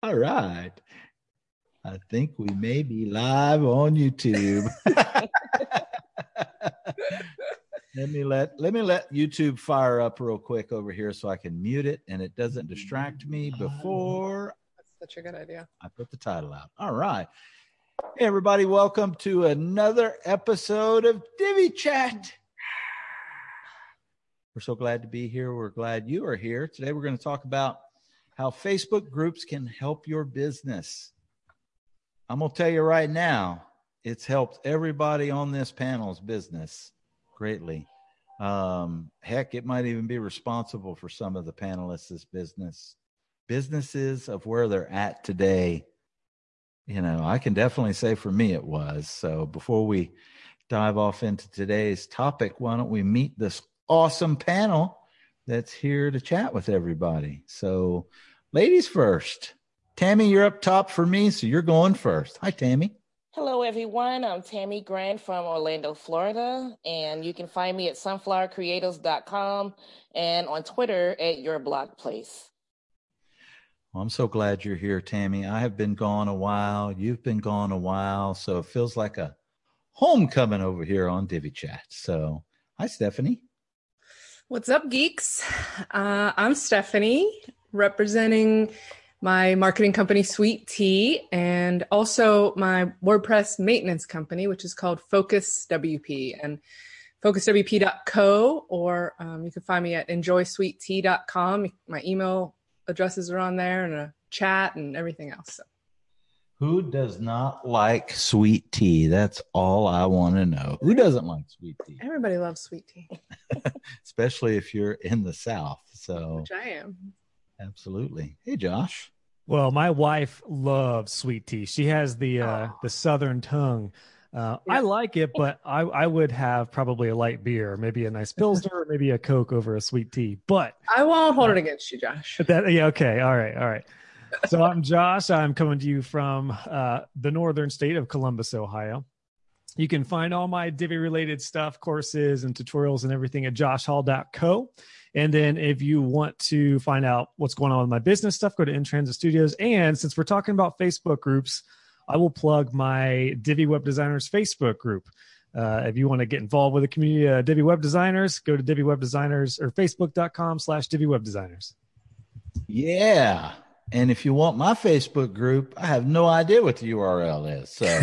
All right. I think we may be live on YouTube. let me let let me let YouTube fire up real quick over here so I can mute it and it doesn't distract me mm-hmm. before That's such a good idea. I put the title out. All right. Hey everybody, welcome to another episode of Divi Chat. We're so glad to be here. We're glad you are here. Today we're going to talk about how Facebook groups can help your business. I'm going to tell you right now, it's helped everybody on this panel's business greatly. Um, heck, it might even be responsible for some of the panelists' business, businesses of where they're at today. You know, I can definitely say for me it was. So before we dive off into today's topic, why don't we meet this awesome panel that's here to chat with everybody? So, ladies first. Tammy, you're up top for me, so you're going first. Hi, Tammy. Hello, everyone. I'm Tammy Grant from Orlando, Florida, and you can find me at sunflowercreatives.com and on Twitter at Your Blog Place. Well, I'm so glad you're here, Tammy. I have been gone a while. You've been gone a while, so it feels like a homecoming over here on Divi Chat. So, hi, Stephanie. What's up, geeks? Uh, I'm Stephanie, representing my marketing company, Sweet Tea, and also my WordPress maintenance company, which is called Focus WP. And focuswp.co, or um, you can find me at enjoysweettea.com. My email addresses are on there, and a chat, and everything else. So. Who does not like sweet tea? That's all I want to know. Who doesn't like sweet tea? Everybody loves sweet tea, Especially if you're in the South. So, which I am. absolutely. Hey, Josh. Well, my wife loves sweet tea. She has the uh, the southern tongue. Uh, I like it, but I, I would have probably a light beer, maybe a nice pilsner, or maybe a Coke over a sweet tea. But I won't hold it against you, Josh. that yeah, okay, all right, all right. So I'm Josh. I'm coming to you from uh, the northern state of Columbus, Ohio. You can find all my Divi related stuff, courses, and tutorials and everything at joshhall.co. And then if you want to find out what's going on with my business stuff, go to In Transit Studios. And since we're talking about Facebook groups, I will plug my Divi Web Designers Facebook group. Uh, if you want to get involved with the community of Divi Web Designers, go to Divi Web Designers or facebook.com slash Divi Web Designers. Yeah. And if you want my Facebook group, I have no idea what the URL is. So,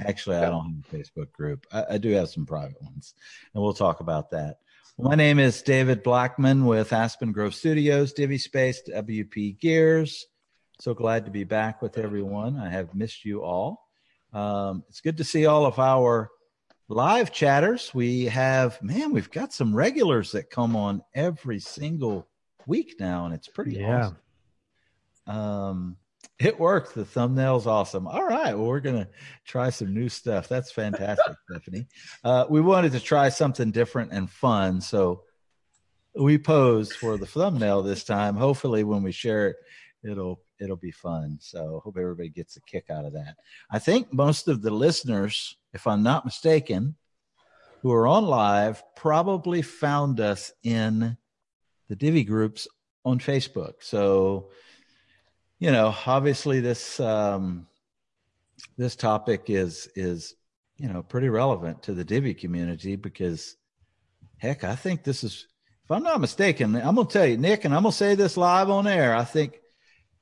actually, I don't have a Facebook group. I, I do have some private ones, and we'll talk about that. My name is David Blackman with Aspen Grove Studios, Divi Space, WP Gears. So glad to be back with everyone. I have missed you all. Um, it's good to see all of our live chatters. We have, man, we've got some regulars that come on every single week now, and it's pretty Yeah. awesome. Um, it works. The thumbnail's awesome. All right. Well, we're going to try some new stuff. That's fantastic, Stephanie. Uh, we wanted to try something different and fun. So we posed for the thumbnail this time. Hopefully, when we share it, it'll it'll be fun. So hope everybody gets a kick out of that. I think most of the listeners, if I'm not mistaken, who are on live probably found us in the Divi groups on Facebook. So, you know, obviously this um, this topic is is you know pretty relevant to the Divi community because heck, I think this is if I'm not mistaken, I'm gonna tell you, Nick, and I'm gonna say this live on air. I think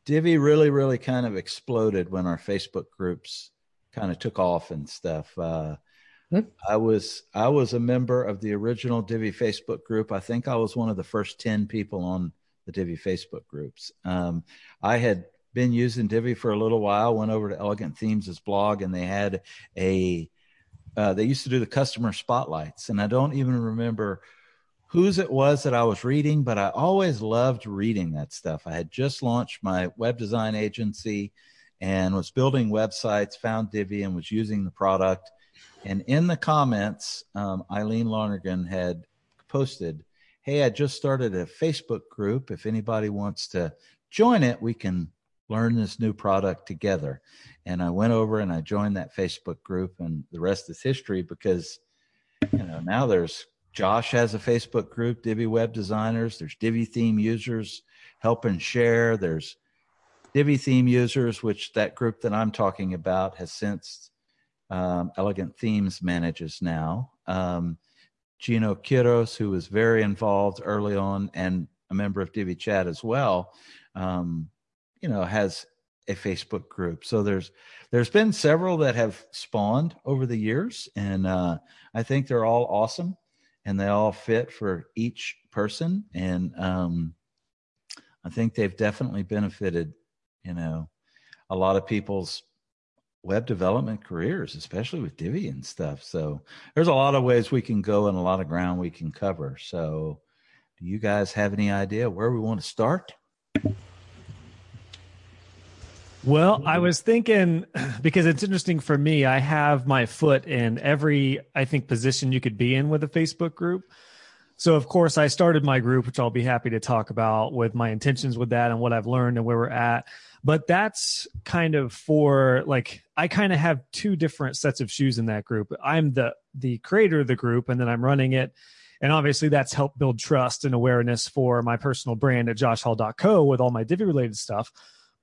Divi really, really kind of exploded when our Facebook groups kind of took off and stuff. Uh, Hmm. I was I was a member of the original Divi Facebook group. I think I was one of the first ten people on the Divi Facebook groups. Um, I had been using Divi for a little while. Went over to Elegant Themes' blog, and they had a uh, they used to do the customer spotlights, and I don't even remember whose it was that I was reading, but I always loved reading that stuff. I had just launched my web design agency and was building websites, found Divi, and was using the product. And in the comments, um, Eileen Lonergan had posted, Hey, I just started a Facebook group. If anybody wants to join it, we can learn this new product together. And I went over and I joined that Facebook group, and the rest is history because, you know, now there's Josh has a Facebook group, Divi Web Designers, there's Divi theme users, help and share. There's Divi theme users, which that group that I'm talking about has since um, Elegant Themes manages now. Um, Geno Quiroz, who was very involved early on and a member of Divi Chat as well, um, you know, has a Facebook group. So there's there's been several that have spawned over the years, and uh, I think they're all awesome, and they all fit for each person, and um, I think they've definitely benefited, you know, a lot of people's web development careers, especially with Divi and stuff. So there's a lot of ways we can go and a lot of ground we can cover. So do you guys have any idea where we want to start? Well, I was thinking because it's interesting for me, I have my foot in every, I think, position you could be in with a Facebook group. So, of course, I started my group, which I'll be happy to talk about with my intentions with that and what I've learned and where we're at. But that's kind of for like, I kind of have two different sets of shoes in that group. I'm the the creator of the group, and then I'm running it. And obviously, that's helped build trust and awareness for my personal brand at joshhall.co with all my Divi related stuff.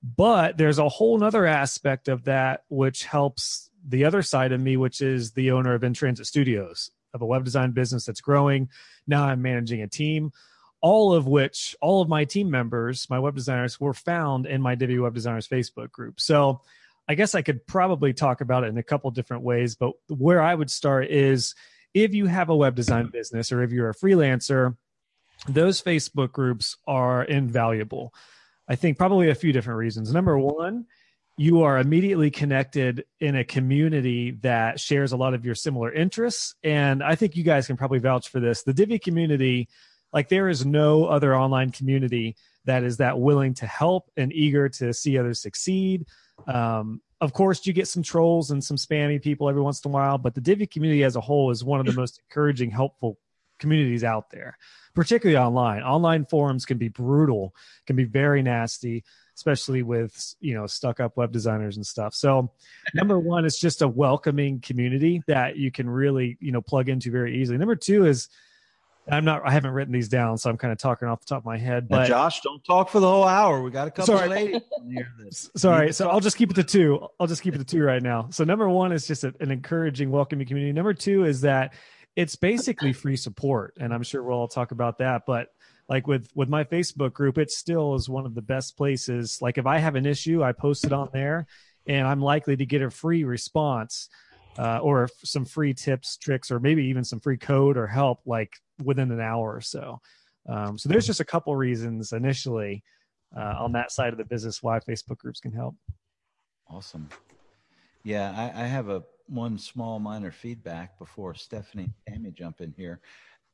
But there's a whole other aspect of that which helps the other side of me, which is the owner of In Transit Studios, a web design business that's growing. Now I'm managing a team, all of which, all of my team members, my web designers, were found in my Divi Web Designers Facebook group. So I guess I could probably talk about it in a couple different ways, but where I would start is if you have a web design business or if you're a freelancer, those Facebook groups are invaluable I think probably a few different reasons. Number one, you are immediately connected in a community that shares a lot of your similar interests. And I think you guys can probably vouch for this. The Divi community, like there is no other online community that is that willing to help and eager to see others succeed. Um, of course, you get some trolls and some spammy people every once in a while, but the Divi community as a whole is one of the most encouraging, helpful communities out there, particularly online. Online forums can be brutal, can be very nasty, especially with you know stuck up web designers and stuff. So, number one is just a welcoming community that you can really you know plug into very easily. Number two is I'm not. I haven't written these down, so I'm kind of talking off the top of my head. But now Josh, don't talk for the whole hour. We got a couple sorry. ladies Sorry, so I'll just keep it to two. I'll just keep it to two right now. So number one is just a, an encouraging, welcoming community. Number two is that it's basically free support and i'm sure we'll all talk about that but like with with my facebook group it still is one of the best places. Like if i have an issue i post it on there and i'm likely to get a free response uh, or some free tips tricks or maybe even some free code or help like within an hour or so. Um, so there's just a couple reasons initially uh, on that side of the business why facebook groups can help. Awesome. Yeah I, I have a one small minor feedback before Stephanie and Tammy jump in here.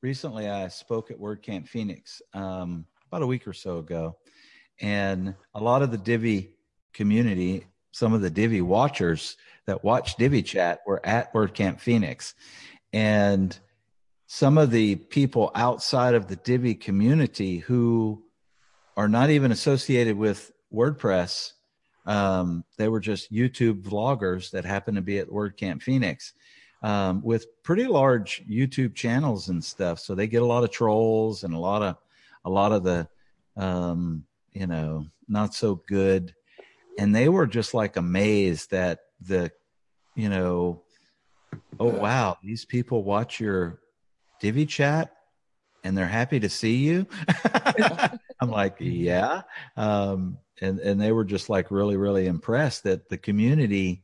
Recently, I spoke at WordCamp Phoenix um, about a week or so ago, and a lot of the Divi community, some of the Divi watchers that watch Divi Chat were at WordCamp Phoenix, and some of the people outside of the Divi community who are not even associated with WordPress um, they were just YouTube vloggers that happened to be at WordCamp Phoenix um, with pretty large YouTube channels and stuff. So they get a lot of trolls and a lot of a lot of the um, you know not so good. And they were just like amazed that the you know oh wow these people watch your Divi chat and they're happy to see you. I'm like, yeah. Um, and and they were just like really really impressed that the community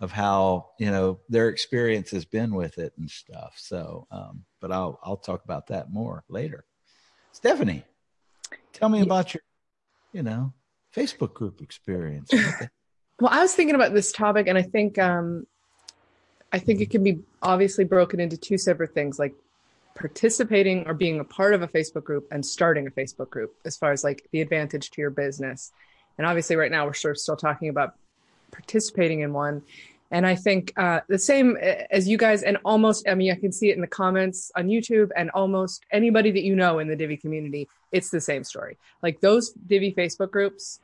of how you know their experience has been with it and stuff. So um, but i'll i'll talk about that more later. Stephanie tell me about your you know facebook group experience. Well i was thinking about this topic and i think um i think it can be obviously broken into two separate things like participating or being a part of a facebook group and starting a facebook group as far as like the advantage to your business. And obviously, right now, we're sort of still talking about participating in one. And I think uh, the same as you guys, and almost, I mean, I can see it in the comments on YouTube, and almost anybody that you know in the Divi community, it's the same story. Like those Divi Facebook groups,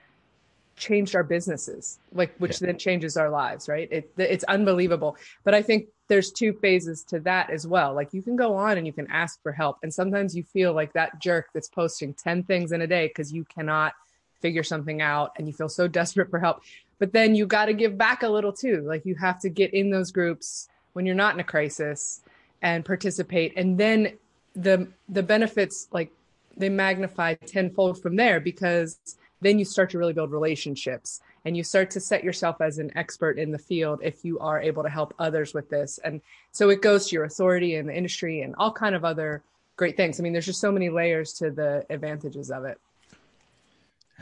changed our businesses like which yeah. then changes our lives right it, it's unbelievable but i think there's two phases to that as well like you can go on and you can ask for help and sometimes you feel like that jerk that's posting 10 things in a day because you cannot figure something out and you feel so desperate for help but then you got to give back a little too. Like you have to get in those groups when you're not in a crisis and participate. And then the the benefits like they magnify tenfold from there because then you start to really build relationships and you start to set yourself as an expert in the field if you are able to help others with this. And so it goes to your authority in the industry and all kind of other great things. I mean there's just so many layers to the advantages of it.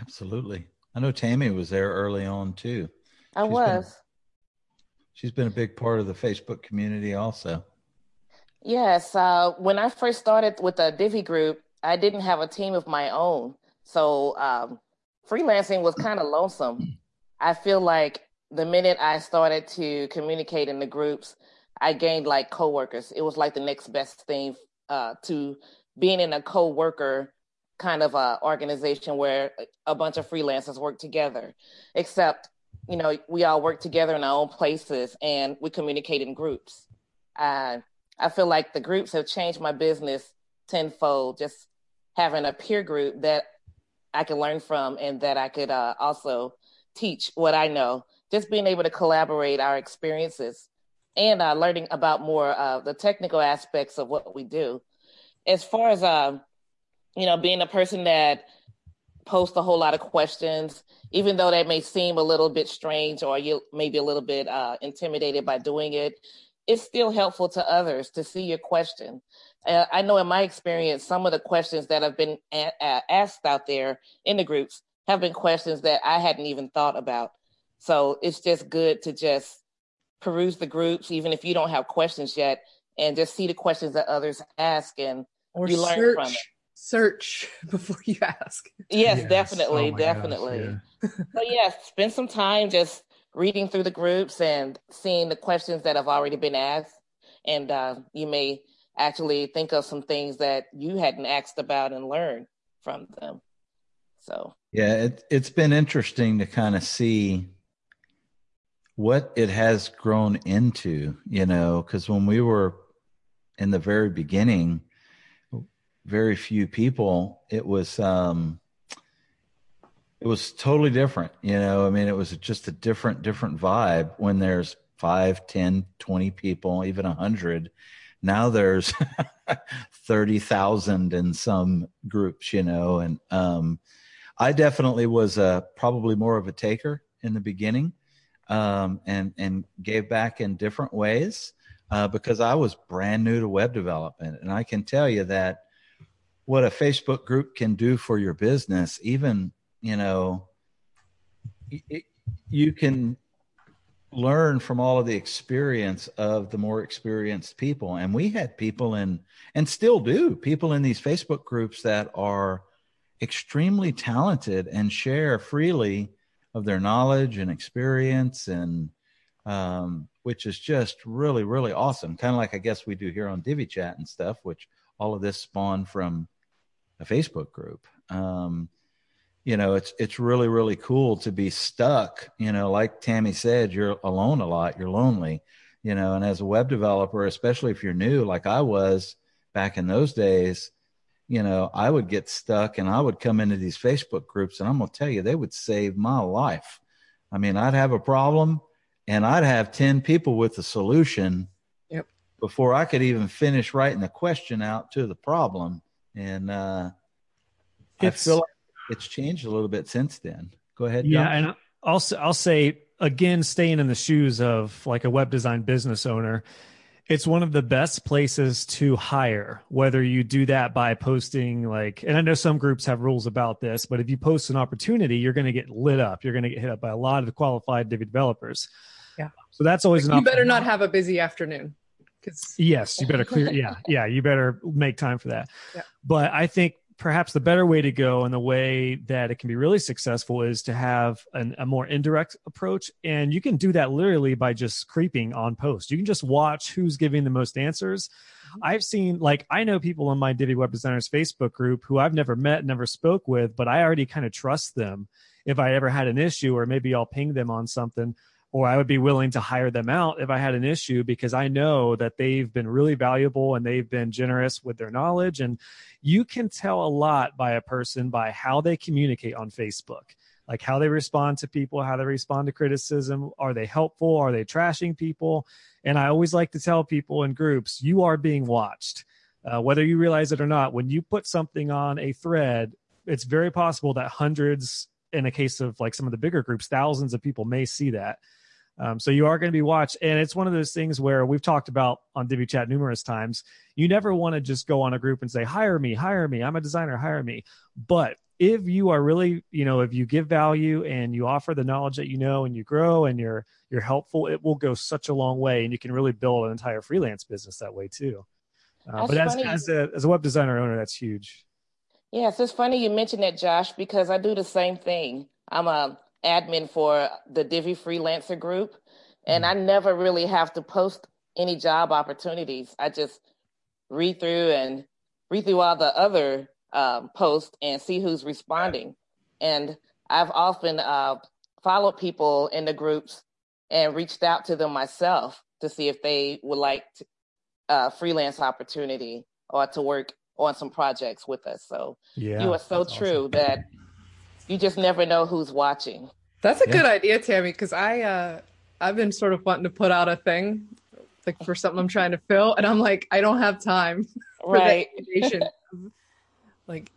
Absolutely i know tammy was there early on too i she's was been, she's been a big part of the facebook community also yes uh, when i first started with the Divi group i didn't have a team of my own so um, freelancing was kind of lonesome. I feel like the minute I started to communicate in the groups, I gained like coworkers. It was like the next best thing uh, to being in a co-worker kind of a organization where a bunch of freelancers work together. Except, you know, we all work together in our own places and we communicate in groups. Uh, I feel like the groups have changed my business tenfold. Just having a peer group that I could learn from and that I could uh, also teach what I know. Just being able to collaborate our experiences and uh, learning about more uh, the technical aspects of what we do. As far as uh, you know, being a person that posts a whole lot of questions, even though that may seem a little bit strange or you maybe a little bit uh, intimidated by doing it, it's still helpful to others to see your question uh, I know in my experience, some of the questions that have been a- a- asked out there in the groups have been questions that I hadn't even thought about. So it's just good to just peruse the groups, even if you don't have questions yet, and just see the questions that others ask and or you search, learn from it. Search before you ask. Yes, yes. definitely, oh definitely. Gosh, yeah. but yes, spend some time just reading through the groups and seeing the questions that have already been asked, and uh, you may actually think of some things that you hadn't asked about and learn from them. So yeah, it, it's been interesting to kind of see what it has grown into, you know, because when we were in the very beginning, very few people, it was um it was totally different, you know. I mean, it was just a different, different vibe when there's five, ten, twenty people, even a hundred now there's 30,000 in some groups, you know, and um, I definitely was a, probably more of a taker in the beginning um, and, and gave back in different ways uh, because I was brand new to web development. And I can tell you that what a Facebook group can do for your business, even, you know, it, you can learn from all of the experience of the more experienced people. And we had people in and still do people in these facebook groups that are extremely talented and share freely of their knowledge and experience and um, which is just really really awesome. Kind of like i guess we do here on Divi chat and stuff which all of this spawned from a facebook group um, you know it's it's really really cool to be stuck you know like tammy said you're alone a lot you're lonely you know and as a web developer especially if you're new like i was back in those days you know i would get stuck and i would come into these facebook groups and i'm to tell you they would save my life i mean i'd have a problem and i'd have 10 people with a solution. Before i could even finish writing the question out to the problem and uh it's, I feel like it's changed a little bit since then. Go ahead. Yeah, Josh. and I'll I'll say again, staying in the shoes of like a web design business owner, it's one of the best places to hire. Whether you do that by posting like, and I know some groups have rules about this, but if you post an opportunity, you're going to get lit up. You're going to get hit up by a lot of qualified Divi developers. Yeah. So that's always like an. You better not have a busy afternoon. Yes, you better clear. yeah, yeah, you better make time for that. Yeah. But I think perhaps the better way to go and the way that it can be really successful is to have an, a more indirect approach. And you can do that literally by just creeping on post. You can just watch who's giving the most answers. Mm-hmm. I've seen, like, I know people in my Divi Web Designers Facebook group who I've never met, never spoke with, but I already kind of trust them. if I ever had an issue, or maybe I'll ping them on something, or I would be willing to hire them out if I had an issue because I know that they've been really valuable and they've been generous with their knowledge. And you can tell a lot by a person by how they communicate on Facebook like how they respond to people, how they respond to criticism. Are they helpful? Are they trashing people? And I always like to tell people in groups, you are being watched. Uh, whether you realize it or not, when you put something on a thread, it's very possible that hundreds, in a case of like some of the bigger groups, thousands of people may see that. Um, so you are going to be watched. And it's one of those things where we've talked about on Divi Chat numerous times. You never want to just go on a group and say, hire me, hire me. I'm a designer, hire me. But if you are really, you know, if you give value and you offer the knowledge that you know and you grow and you're you're helpful, it will go such a long way, and you can really build an entire freelance business that way too. Uh, but as as a as a web designer owner, that's huge. Yes, it's funny you mentioned that, Josh, because I do the same thing. I'm a admin for the Divi Freelancer Group, and mm-hmm. I never really have to post any job opportunities. I just read through and read through all the other um, post and see who's responding. And I've often uh, followed people in the groups and reached out to them myself to see if they would like a uh, freelance opportunity or to work on some projects with us. So yeah, you are so true awesome. that you just never know who's watching. That's a yeah. good idea, Tammy, because I uh, I've been sort of wanting to put out a thing like for something I'm trying to fill, and I'm like, I don't have time. Right. Like,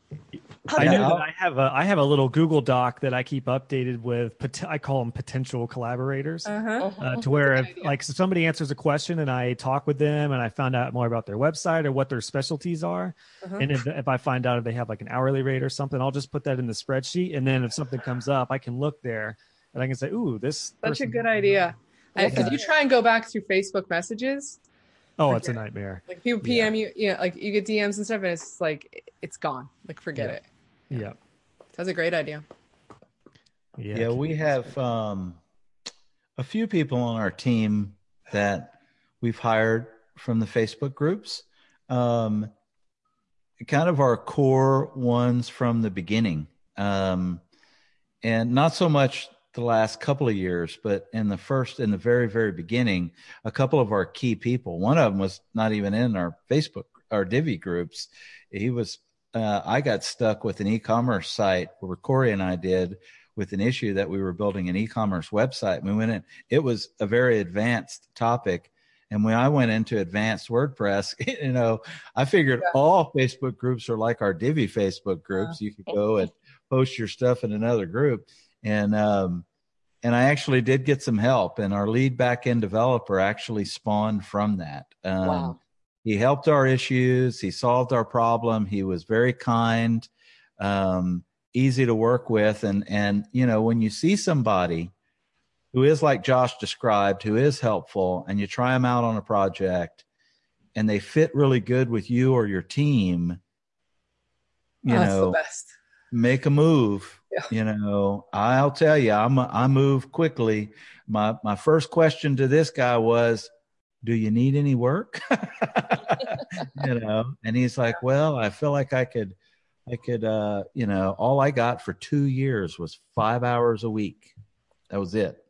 I know that I have a I have a little Google Doc that I keep updated with. I call them potential collaborators. Uh-huh. Uh, to where if like so somebody answers a question and I talk with them and I found out more about their website or what their specialties are, uh-huh. and if, if I find out if they have like an hourly rate or something, I'll just put that in the spreadsheet. And then if something comes up, I can look there and I can say, "Ooh, this." Such a good idea. If you try and go back through Facebook messages, Oh, it's a nightmare. Like people PM yeah. you, you know, like you get DMs and stuff, and it's like it's gone. Like forget yeah. it. Yeah. That's a great idea. Yeah, yeah we have um, a few people on our team that we've hired from the Facebook groups. Um, kind of our core ones from the beginning. Um, and not so much the last couple of years, but in the first, in the very, very beginning, a couple of our key people, one of them was not even in our Facebook, our Divi groups. He was, uh, I got stuck with an e-commerce site where Corey and I did with an issue that we were building an e-commerce website. We went in, it was a very advanced topic. And when I went into advanced WordPress, you know, I figured yeah. all Facebook groups are like our Divi Facebook groups. Yeah. You could go and post your stuff in another group and um, and I actually did get some help, and our lead backend developer actually spawned from that. Um, wow. He helped our issues. He solved our problem. He was very kind, um, easy to work with, and and you know when you see somebody who is like Josh described, who is helpful, and you try them out on a project, and they fit really good with you or your team, you oh, know, make a move yeah. You know, I'll tell you, I'm a, I move quickly. My my first question to this guy was, "Do you need any work?" you know, and he's like, "Well, I feel like I could, I could, uh, you know, all I got for two years was five hours a week. That was it."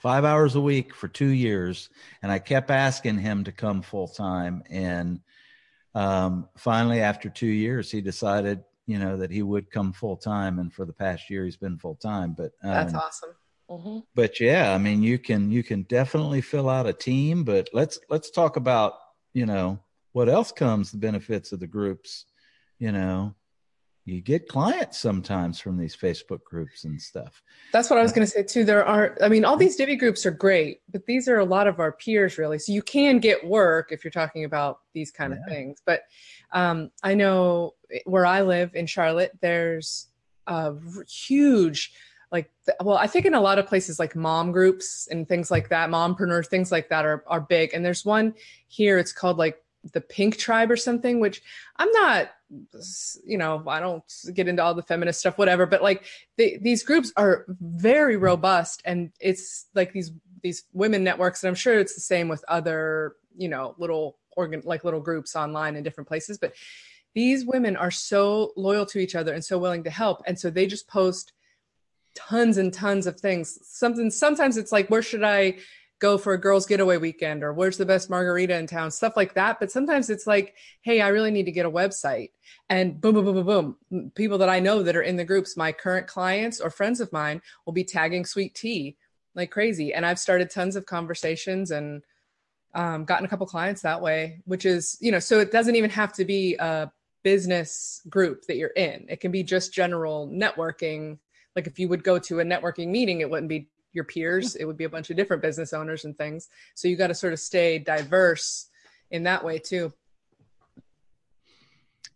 Five hours a week for two years, and I kept asking him to come full time. And um, finally, after two years, he decided you know that he would come full time and for the past year he's been full time but um, that's awesome mm-hmm. but yeah i mean you can you can definitely fill out a team but let's let's talk about you know what else comes the benefits of the groups you know you get clients sometimes from these Facebook groups and stuff. That's what I was going to say too. There are, I mean, all these Divi groups are great, but these are a lot of our peers really. So you can get work if you're talking about these kind yeah. of things. But um, I know where I live in Charlotte, there's a huge, like, well, I think in a lot of places like mom groups and things like that, mompreneur, things like that are, are big. And there's one here, it's called like the pink tribe or something which i'm not you know i don't get into all the feminist stuff whatever but like they, these groups are very robust and it's like these these women networks and i'm sure it's the same with other you know little organ like little groups online in different places but these women are so loyal to each other and so willing to help and so they just post tons and tons of things. Something sometimes it's like, where should I go for a girls' getaway weekend or where's the best margarita in town, stuff like that. But sometimes it's like, hey, I really need to get a website. And boom, boom, boom, boom, boom. People that I know that are in the groups, my current clients or friends of mine will be tagging Sweet Tea like crazy. And I've started tons of conversations and um, gotten a couple clients that way, which is, you know, so it doesn't even have to be a business group that you're in. It can be just general networking. Like if you would go to a networking meeting, it wouldn't be your peers, it would be a bunch of different business owners and things. So you got to sort of stay diverse in that way too.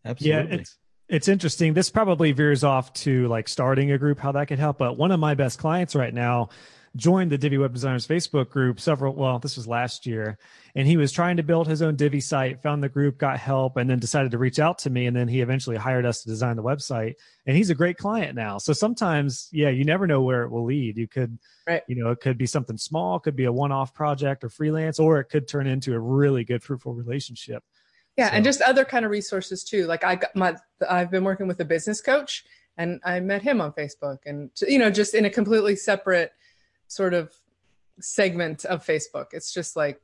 Absolutely. Yeah, it's it's interesting. This probably veers off to like starting a group, how that could help. But one of my best clients right now joined the Divi Web Designers Facebook group several, well, this was last year. And he was trying to build his own Divi site, found the group, got help, and then decided to reach out to me. And then he eventually hired us to design the website. And he's a great client now. So sometimes, yeah, you never know where it will lead. You could, right. you know, it could be something small, could be a one off project or freelance, or it could turn into a really good, fruitful relationship. Yeah, so. and just other kind of resources too. Like I got my, I've been working with a business coach, and I met him on Facebook, and you know, just in a completely separate sort of segment of Facebook. It's just like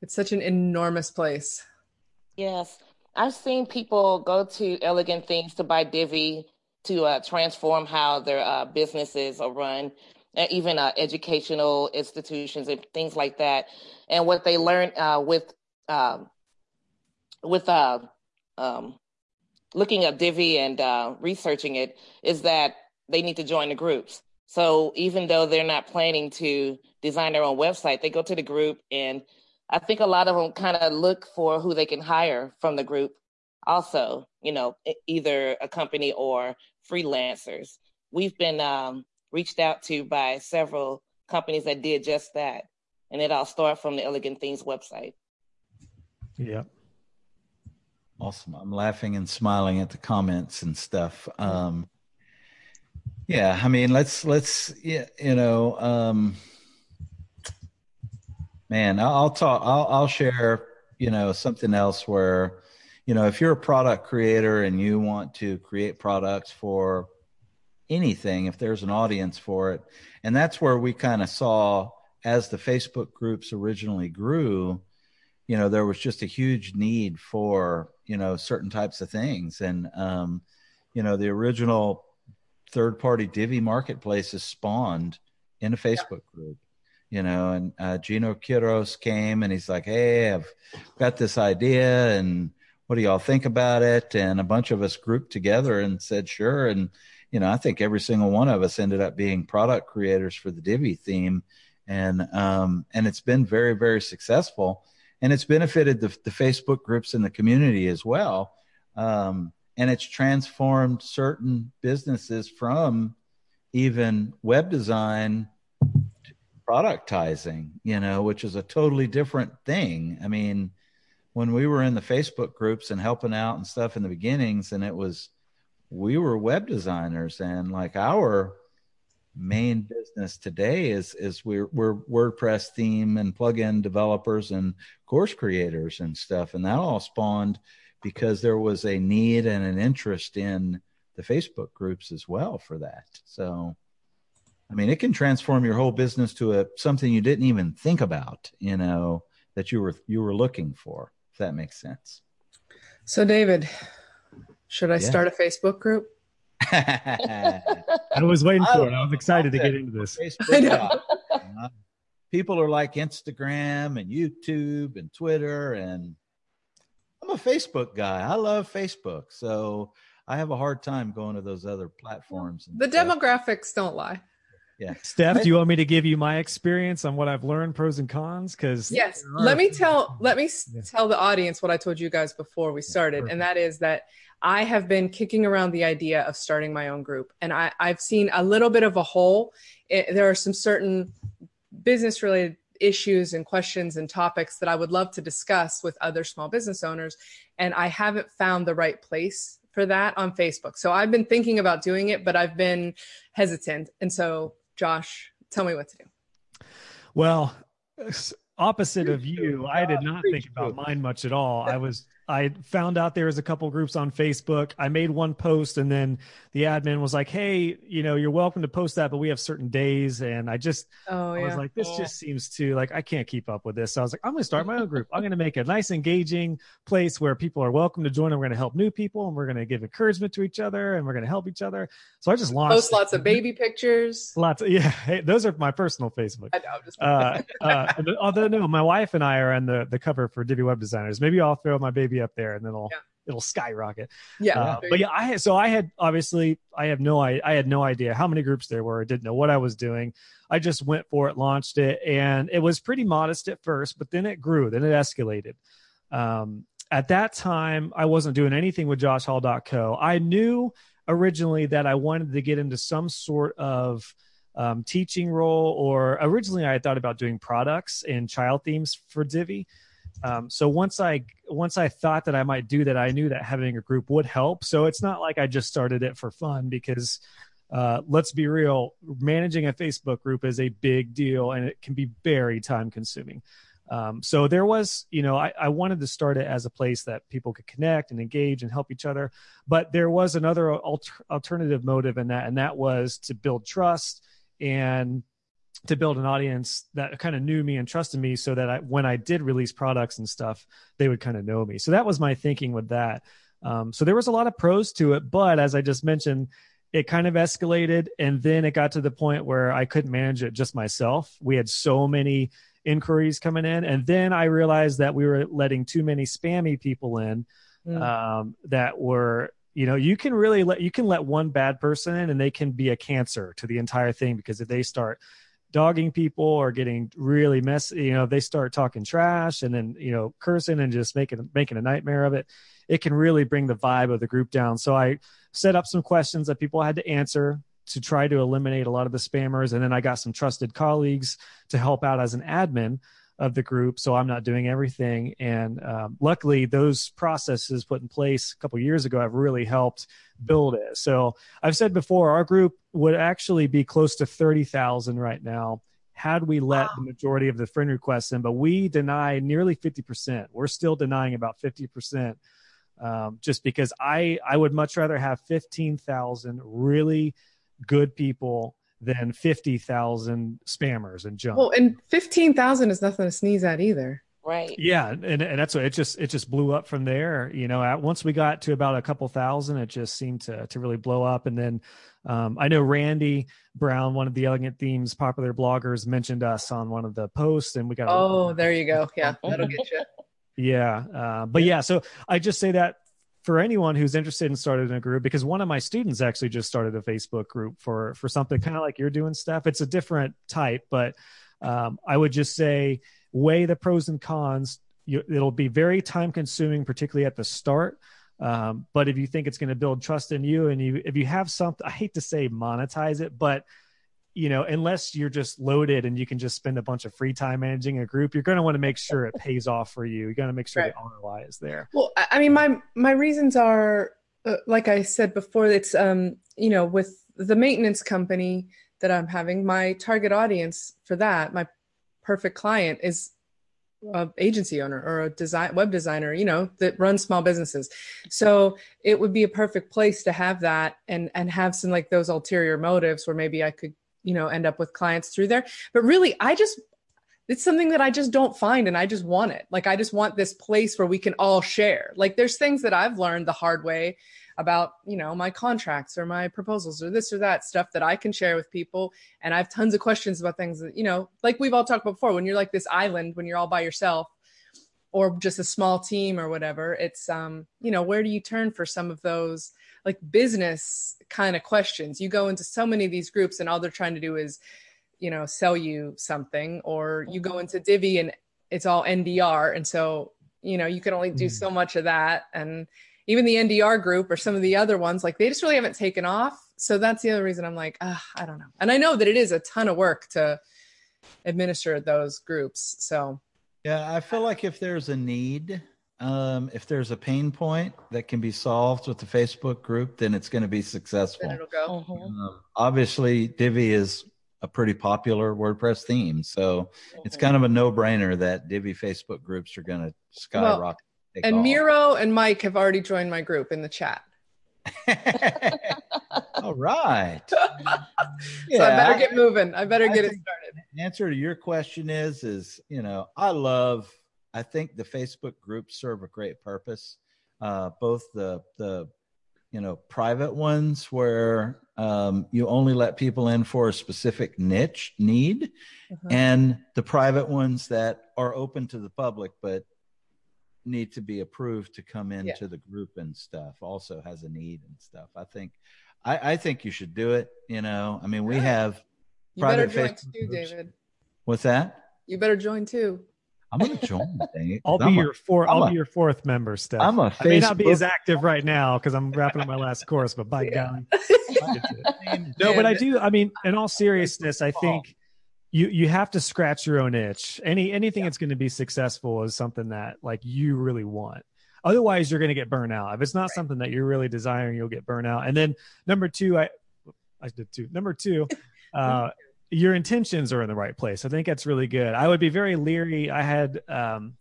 it's such an enormous place. Yes. I've seen people go to Elegant Themes to buy Divi to uh, transform how their uh, businesses are run, and even uh, educational institutions and things like that. And what they learn uh, with um, with uh, um, looking at Divi and uh, researching it is that they need to join the groups. So even though they're not planning to design their own website, they go to the group and I think a lot of them kind of look for who they can hire from the group also, you know, either a company or freelancers. We've been um, reached out to by several companies that did just that. And it all started from the Elegant Themes website. Yeah. Awesome. I'm laughing and smiling at the comments and stuff. Um, yeah, I mean, let's let's you know, um, man, I'll talk. I'll I'll share you know something else where you know if you're a product creator and you want to create products for anything, if there's an audience for it, and that's where we kind of saw as the Facebook groups originally grew, you know, there was just a huge need for you know certain types of things, and um, you know the original third party Divi marketplaces spawned in a Facebook yeah. group, you know, and uh, Geno Quiroz came and he's like, Hey, I've got this idea and what do y'all think about it? And a bunch of us grouped together and said, sure. And, you know, I think every single one of us ended up being product creators for the Divi theme. And, um, and it's been very, very successful and it's benefited the, the Facebook groups in the community as well. Um, and it's transformed certain businesses from even web design to productizing you know which is a totally different thing. I mean when we were in the facebook groups and helping out and stuff in the beginnings and it was we were web designers and like our main business today is is we're we're WordPress theme and plugin developers and course creators and stuff and that all spawned because there was a need and an interest in the Facebook groups as well for that. So, I mean, it can transform your whole business to a something you didn't even think about, you know, that you were you were looking for. If that makes sense. So, David, should I yeah. start a Facebook group? I was waiting for it. I was excited to get into this. I know. Uh, people are like Instagram and YouTube and Twitter and I'm a Facebook guy. I love Facebook. So I have a hard time going to those other platforms. The stuff. demographics don't lie. Yeah. Steph, do you want me to give you my experience on what I've learned, pros and cons? Because yes, let me tell let me yeah. tell the audience what I told you guys before we started, and that is that I have been kicking around the idea of starting my own group, and I, I've seen a little bit of a hole. It, there are some certain business related issues and questions and topics that I would love to discuss with other small business owners. And I haven't found the right place for that on Facebook. So I've been thinking about doing it, but I've been hesitant. And so, Josh, tell me what to do. Well, opposite of you, I did not think about mine much at all. I was I found out there was a couple groups on Facebook. I made one post and then the admin was like, Hey, you know, you're welcome to post that, but we have certain days. And I just, oh, I was like, this just seems to like, I can't keep up with this. So I was like, I'm going to start my own group. I'm going to make a nice, engaging place where people are welcome to join. And we're going to help new people and we're going to give encouragement to each other and we're going to help each other. So I just launched post lots of baby pictures. Lots of, yeah. Hey, those are my personal Facebook. I know, just uh, uh, although no, my wife and I are on the, the cover for Divi web designers. Maybe I'll throw my baby up there and then it'll, yeah it'll skyrocket. Yeah. Uh, but yeah, I so I had obviously I have no I, I had no idea how many groups there were. I didn't know what I was doing. I just went for it, launched it, and it was pretty modest at first, but then it grew, then it escalated. Um, at that time, I wasn't doing anything with JoshHall.co. I knew originally that I wanted to get into some sort of um, teaching role, or originally I had thought about doing products and child themes for Divi. Um, so once I once I thought that I might do that, I knew that having a group would help. So it's not like I just started it for fun because uh, let's be real, managing a Facebook group is a big deal and it can be very time consuming. Um, so there was, you know, I, I, wanted to start it as a place that people could connect and engage and help each other. But there was another alter- alternative motive in that, and that was to build trust and to build an audience that kind of knew me and trusted me so that I, when I did release products and stuff, they would kind of know me. So that was my thinking with that. Um, so there was a lot of pros to it, but as I just mentioned, it kind of escalated and then it got to the point where I couldn't manage it just myself. We had so many inquiries coming in. And then I realized that we were letting too many spammy people in mm. um, that were you know you can really let you can let one bad person in and they can be a cancer to the entire thing because if they start dogging people or getting really messy you know they start talking trash and then you know cursing and just making making a nightmare of it it can really bring the vibe of the group down. So i set up some questions that people had to answer to try to eliminate a lot of the spammers. And then i got some trusted colleagues to help out as an admin of the group so i'm not doing everything. And um, luckily those processes put in place a couple years ago have really helped build it. So i've said before our group would actually be close to 30000 right now had we let wow. the majority of the friend requests in but we deny nearly 50% we're still denying about 50% um, just because i i would much rather have 15000 really good people than 50,000 spammers and junk. Well, and 15,000 is nothing to sneeze at either. Right. Yeah, and, and that's what it just it just blew up from there. You know, at, once we got to about a couple thousand, it just seemed to to really blow up. And then um, I know Randy Brown, one of the Elegant Themes popular bloggers, mentioned us on one of the posts, and we got. Oh, there you go. Yeah, that'll get you. Yeah, uh, but yeah, so I just say that for anyone who's interested in starting a group because one of my students actually just started a facebook group for for something kind of like you're doing stuff it's a different type but um, i would just say weigh the pros and cons. You, it'll be very time consuming particularly at the start um, but if you think it's going to build trust in you and you if you have something i hate to say monetize it but you know, unless you're just loaded and you can just spend a bunch of free time managing a group, you're going to want to make sure it pays off for you. You're going to make sure right. the ROI is there. Well, I mean, my my reasons are, uh, like I said before, it's um, you know, with the maintenance company that I'm having, my target audience for that, my perfect client is a agency owner or a design web designer you know that runs small businesses so it would be a perfect place to have that and and have some like those ulterior motives where maybe i could you know end up with clients through there. But really i just it's something that i just don't find and i just want it. Like i just want this place where we can all share. Like there's things that i've learned the hard way about you know my contracts or my proposals or this or that stuff that i can share with people. And i have tons of questions about things that you know like we've all talked about before when you're like this island when you're all by yourself or just a small team or whatever it's um you know where do you turn for some of those like business kind of questions. You go into so many of these groups and all they're trying to do is, you know, sell you something, or you go into Divi and it's all NDR. And so, you know, you can only do mm. so much of that. And even the NDR group or some of the other ones, like they just really haven't taken off. So that's the other reason I'm like, I don't know. And I know that it is a ton of work to administer those groups. So, yeah, I feel like if there's a need, um, if there's a pain point that can be solved with the Facebook group, then it's going to be successful. Then it'll go. Mm-hmm. Um, obviously, Divi is a pretty popular WordPress theme, so mm-hmm. it's kind of a no-brainer that Divi Facebook groups are going to skyrocket. Well, And all. Miro and Mike have already joined my group in the chat. all right. so I better get moving. I better I get it think- started. answer to your question is is you know i love i think the facebook groups serve a great purpose uh both the the you know private ones where um you only let people in for a specific niche need Uh-huh. and the private ones that are open to the public but need to be approved to come into Yeah. the group and stuff also has a need and stuff i think i i think you should do it you know i mean we have You better private join Facebook too, groups. David. what's that You better join too. I'm gonna join. it. I'll I'm be your four. I'm I'll a- be your fourth member, Steph. I'm a I may not be as active right now because I'm wrapping up my last course, but by Yeah. golly, Man, no. But I do. I mean, in all seriousness, I think you you have to scratch your own itch. Any anything that's going to be successful is something that like you really want. Otherwise, you're going to get burnt out. If it's not something that you're really desiring, you'll get burnt out. And then number two, I I did two. Number two, uh, your intentions are in the right place. I think that's really good. I would be very leery. I had um,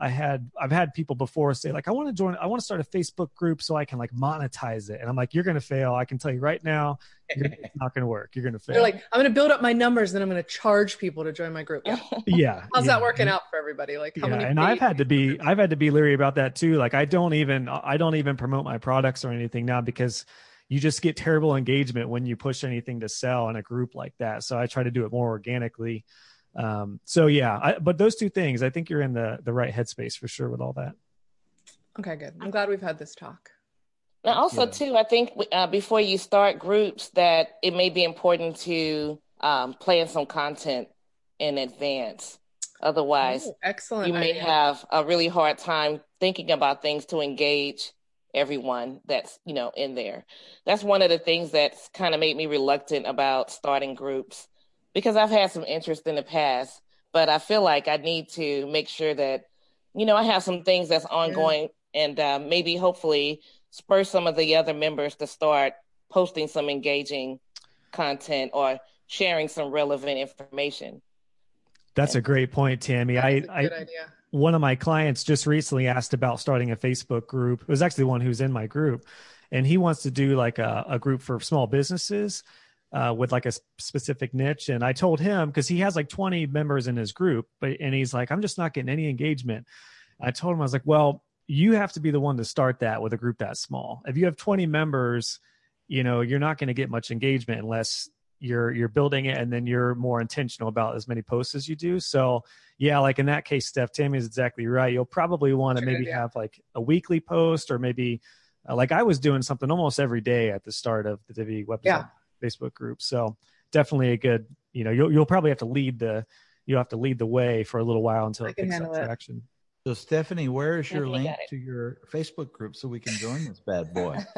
I had I've had people before say like I want to join I want to start a Facebook group so I can like monetize it and I'm like you're going to fail I can tell you right now it's not going to work you're going to fail They're like, I'm going to build up my numbers, then I'm going to charge people to join my group. Yeah. yeah How's yeah. that working out for everybody? Like, how yeah, many? and I've had to be I've had to be leery about that too like I don't even I don't even promote my products or anything now because you just get terrible engagement when you push anything to sell in a group like that so I try to do it more organically um so yeah I, but those two things I think you're in the the right headspace for sure with all that Okay, good. I'm glad we've had this talk. And also Yeah. too, I think uh, before you start groups, that it may be important to um, plan some content in advance. Otherwise, Oh, excellent. you may idea. have a really hard time thinking about things to engage everyone that's you know in there. That's one of the things that's kind of made me reluctant about starting groups because I've had some interest in the past, but I feel like I need to make sure that you know I have some things that's ongoing and uh, maybe hopefully spur some of the other members to start posting some engaging content or sharing some relevant information. that's a great point Tammy I That's a I good idea. One of my clients just recently asked about starting a Facebook group. It was actually the one who's in my group, and he wants to do like a, a group for small businesses uh, with like a specific niche. And I told him because he has like 20 members in his group, but and he's like, I'm just not getting any engagement. I told him I was like, well, you have to be the one to start that with a group that small. If you have 20 members, you know, you're not going to get much engagement unless you're you're building it and then you're more intentional about as many posts as you do. So yeah, like in that case, Steph, Tammy is exactly right. You'll probably want to That's a good maybe idea. have like a weekly post or maybe uh, like I was doing something almost every day at the start of the Divi web Yeah. Facebook group. So definitely a good, you know, you'll, you'll probably have to lead the, you'll have to lead the way for a little while until I it picks up it. traction. So Stephanie, where is your Definitely link to your Facebook group so we can join this bad boy?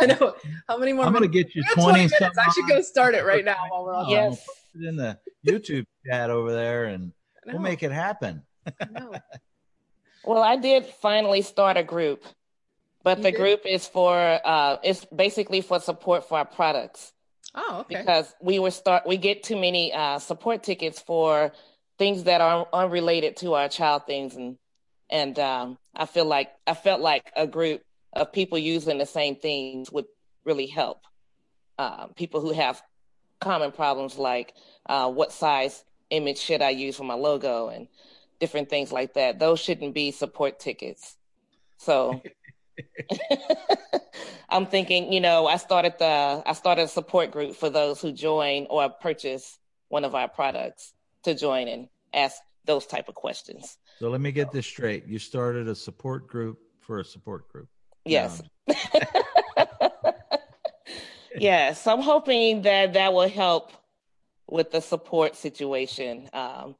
I know. How many more? I'm gonna get you We have 20 minutes. I should go start it right now while we're on. Yeah. Yes. Put it in the YouTube chat over there and we'll make it happen. no. Well, I did finally start a group, but You the did? group is for uh, it's basically for support for our products Oh, okay. because we were start we get too many uh, support tickets for things that are unrelated to our child things and and um, I feel like I felt like a group of people using the same things would really help uh, people who have common problems like uh, what size image should I use for my logo and different things like that. Those shouldn't be support tickets. So I'm thinking, you know, I started the I started a support group for those who join or purchase one of our products to join and ask those type of questions. So let me get this straight. You started a support group for a support group. Yes. Yes, I'm hoping that that will help with the support situation. Um,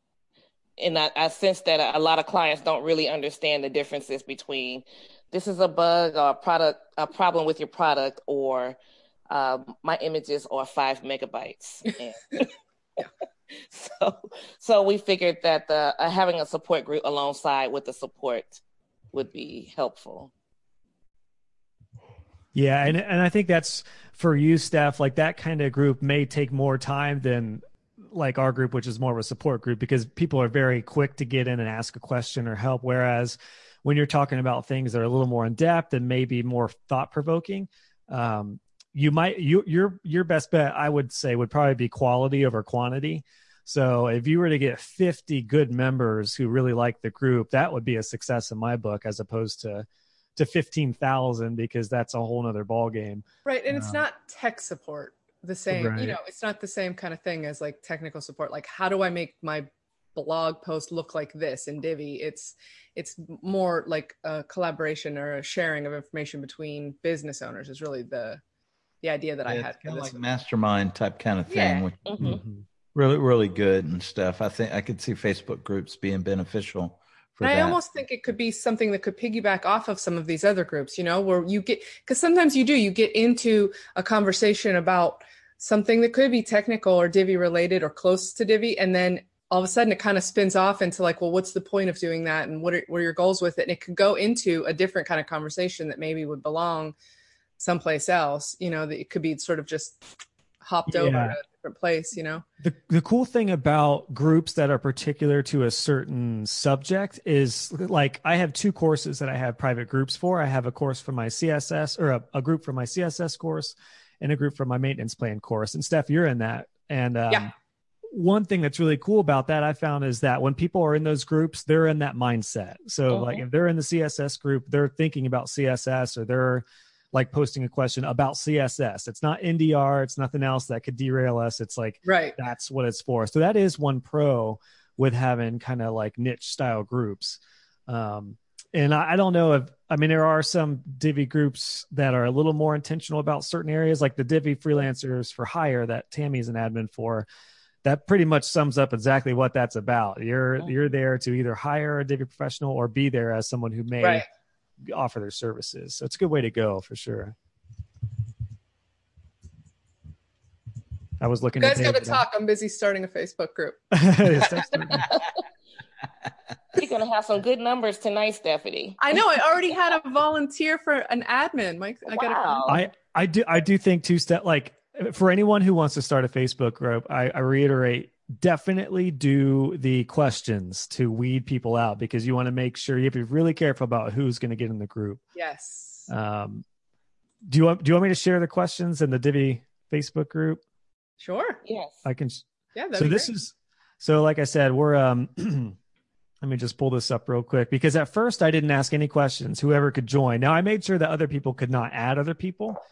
and I, I sense that a, lot of clients don't really understand the differences between this is a bug or a product, a problem with your product, or um, my images are five megabytes. And so, so we figured that the uh, having a support group alongside with the support would be helpful. Yeah, and and I think that's for you, Steph. Like that kind of group may take more time than like our group, which is more of a support group, because people are very quick to get in and ask a question or help. Whereas when you're talking about things that are a little more in depth and maybe more thought provoking, um, you might you your your best bet I would say would probably be quality over quantity. So if you were to get 50 good members who really like the group, that would be a success in my book, as opposed to to 15,000 because that's a whole nother ball game. Right. And um, it's not tech support the same, right. you know, it's not the same kind of thing as like technical support. Like, how do I make my blog post look like this in Divi? It's, it's more like a collaboration or a sharing of information between business owners is really the, the idea that yeah, I had. Kind of like mastermind type kind of thing. Yeah. Which, Mm-hmm. mm-hmm. Really, really good and stuff. I think I could see Facebook groups being beneficial and I almost think it could be something that could piggyback off of some of these other groups, you know, where you get, because sometimes you do, you get into a conversation about something that could be technical or Divi related or close to Divi. And then all of a sudden it kind of spins off into like, well, what's the point of doing that? And what are, what are your goals with it? And it could go into a different kind of conversation that maybe would belong someplace else, you know, that it could be sort of just hopped Yeah. over to a different place, you know? The the cool thing about groups that are particular to a certain subject is like I have two courses that I have private groups for. I have a course for my CSS or a, a group for my CSS course and a group for my maintenance plan course. And Steph, you're in that. And um, Yeah. one thing that's really cool about that I found is that when people are in those groups, they're in that mindset. So Mhm. like if they're in the CSS group, they're thinking about CSS or they're like posting a question about CSS. It's not NDR, it's nothing else that could derail us. It's like Right. that's what it's for. So that is one pro with having kind of like niche style groups. Um, and I, I don't know if I mean there are some Divi groups that are a little more intentional about certain areas, like the Divi freelancers for hire that Tammy's an admin for. That pretty much sums up exactly what that's about. You're you're there to either hire a Divi professional or be there as someone who may Right. Offer their services. So it's a good way to go for sure. I was looking You guys got to talk. I'm busy starting a Facebook group. Steph's- You're gonna have some good numbers tonight, Stephanie. I know. I already had a volunteer for an admin. Mike, I got Wow. I I do I do think two step like for anyone who wants to start a Facebook group, I, I reiterate definitely do the questions to weed people out because you want to make sure you have to be really careful about who's going to get in the group. Yes. Um, do you want do you want me to share the questions in the Divi Facebook group? Sure. Yes. I can. Yeah. So this great. is so like I said, we're um. Let me just pull this up real quick because at first I didn't ask any questions. Whoever could join. Now I made sure that other people could not add other people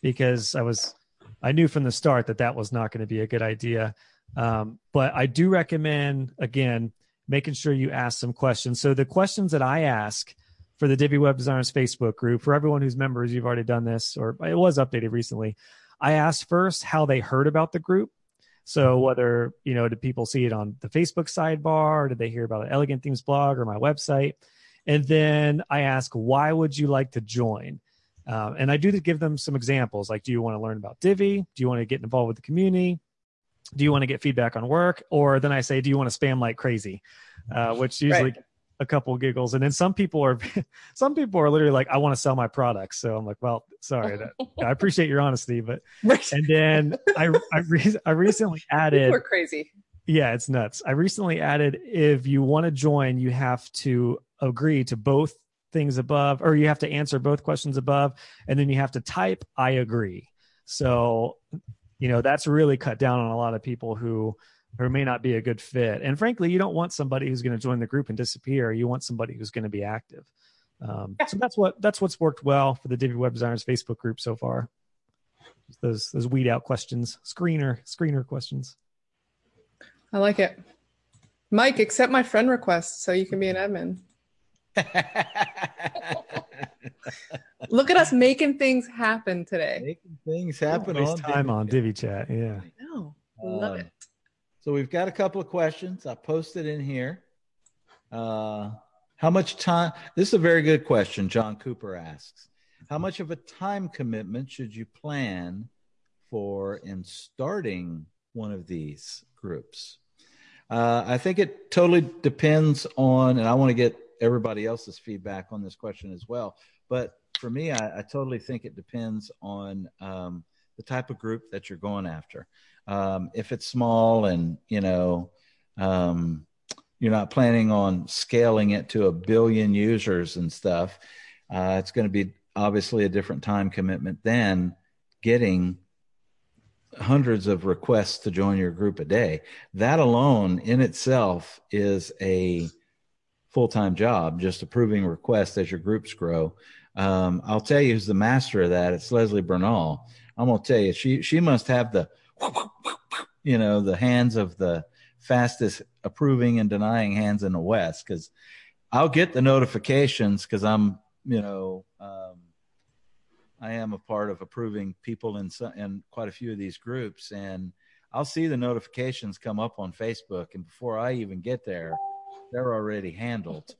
because I was I knew from the start that that was not going to be a good idea. Um, but I do recommend again making sure you ask some questions. So the questions that I ask for the Divi Web Designers Facebook group for everyone who's members, you've already done this or it was updated recently. I asked first how they heard about the group. So whether, you know, did people see it on the Facebook sidebar? Did they hear about an Elegant Themes blog or my website? And then I ask, why would you like to join? Um, and I do give them some examples like, do you want to learn about Divi? Do you want to get involved with the community? Do you want to get feedback on work? Or then I say, do you want to spam like crazy? Uh, which usually Right. a couple giggles. And then some people are, some people are literally like, I want to sell my products. So I'm like, well, sorry, that, I appreciate your honesty, but and then I I, re- I recently added We're crazy. yeah it's nuts I recently added if you want to join you have to agree to both things above or you have to answer both questions above and then you have to type I agree so you know that's really cut down on a lot of people who who may not be a good fit and frankly you don't want somebody who's going to join the group and disappear you want somebody who's going to be active um, so that's what that's what's worked well for the Divi Web Designers Facebook group so far those those weed out questions, screener screener questions. I like it. Mike, accept my friend request so you can be an admin. Look at us making things happen today. Making things happen Waste on time Divi on Chat. Divi Chat. Yeah. No, love Um, it. So we've got a couple of questions. I posted in here. Uh, how much time? This is a very good question. John Cooper asks, "How much of a time commitment should you plan for in starting one of these groups?" Uh, I think it totally depends on, and I want to get everybody else's feedback on this question as well. But for me, I, I totally think it depends on um, the type of group that you're going after. Um, if it's small and you know, um, you're not planning on scaling it to a billion users and stuff, uh, it's going to be obviously a different time commitment than getting hundreds of requests to join your group a day. That alone in itself is a full time job, just approving requests as your groups grow. Um, I'll tell you who's the master of that. It's Leslie Bernal. I'm gonna tell you, she she must have the, you know, the hands of the fastest approving and denying hands in the West. Because I'll get the notifications because I'm, you know, um, I am a part of approving people in some, in quite a few of these groups, and I'll see the notifications come up on Facebook, and before I even get there, they're already handled.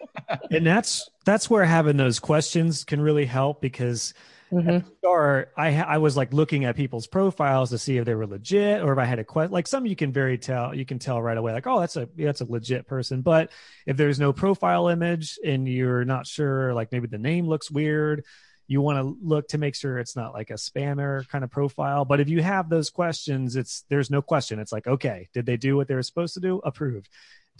and that's that's where having those questions can really help because mm-hmm. start I I was like looking at people's profiles to see if they were legit or if I had a question. Like some you can very tell you can tell right away like oh that's a that's a legit person. But if there's no profile image and you're not sure like maybe the name looks weird you want to look to make sure it's not like a spammer kind of profile. But if you have those questions, it's there's no question. It's like, okay, did they do what they were supposed to do? Approved.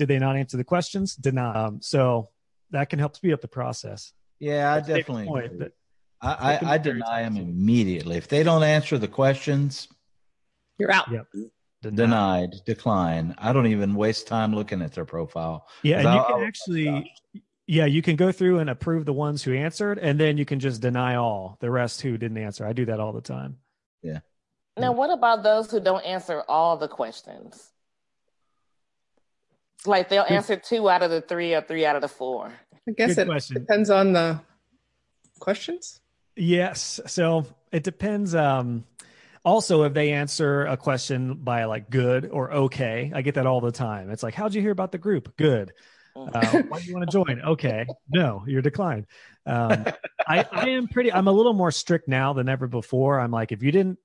Did they not answer the questions? Denied. Um, so that can help speed up the process. Yeah, I definitely. Point, I, I, I deny them immediately. If they don't answer the questions, you're out. Yep. Denied. denied, decline. I don't even waste time looking at their profile. Yeah, and I'll, you can I'll, actually yeah, you can go through and approve the ones who answered, and then you can just deny all the rest who didn't answer. I do that all the time. Yeah. Now, what about those who don't answer all the questions? Like they'll answer two out of the three or three out of the four. I guess Good it question. depends on the questions. Yes. So it depends. Um, also, if they answer a question by like good or okay, I get that all the time. It's like, how'd you hear about the group? Good. Uh, why do you want to join? Okay, no, you're declined. Um, I, I am pretty. I'm a little more strict now than ever before. I'm like, if you didn't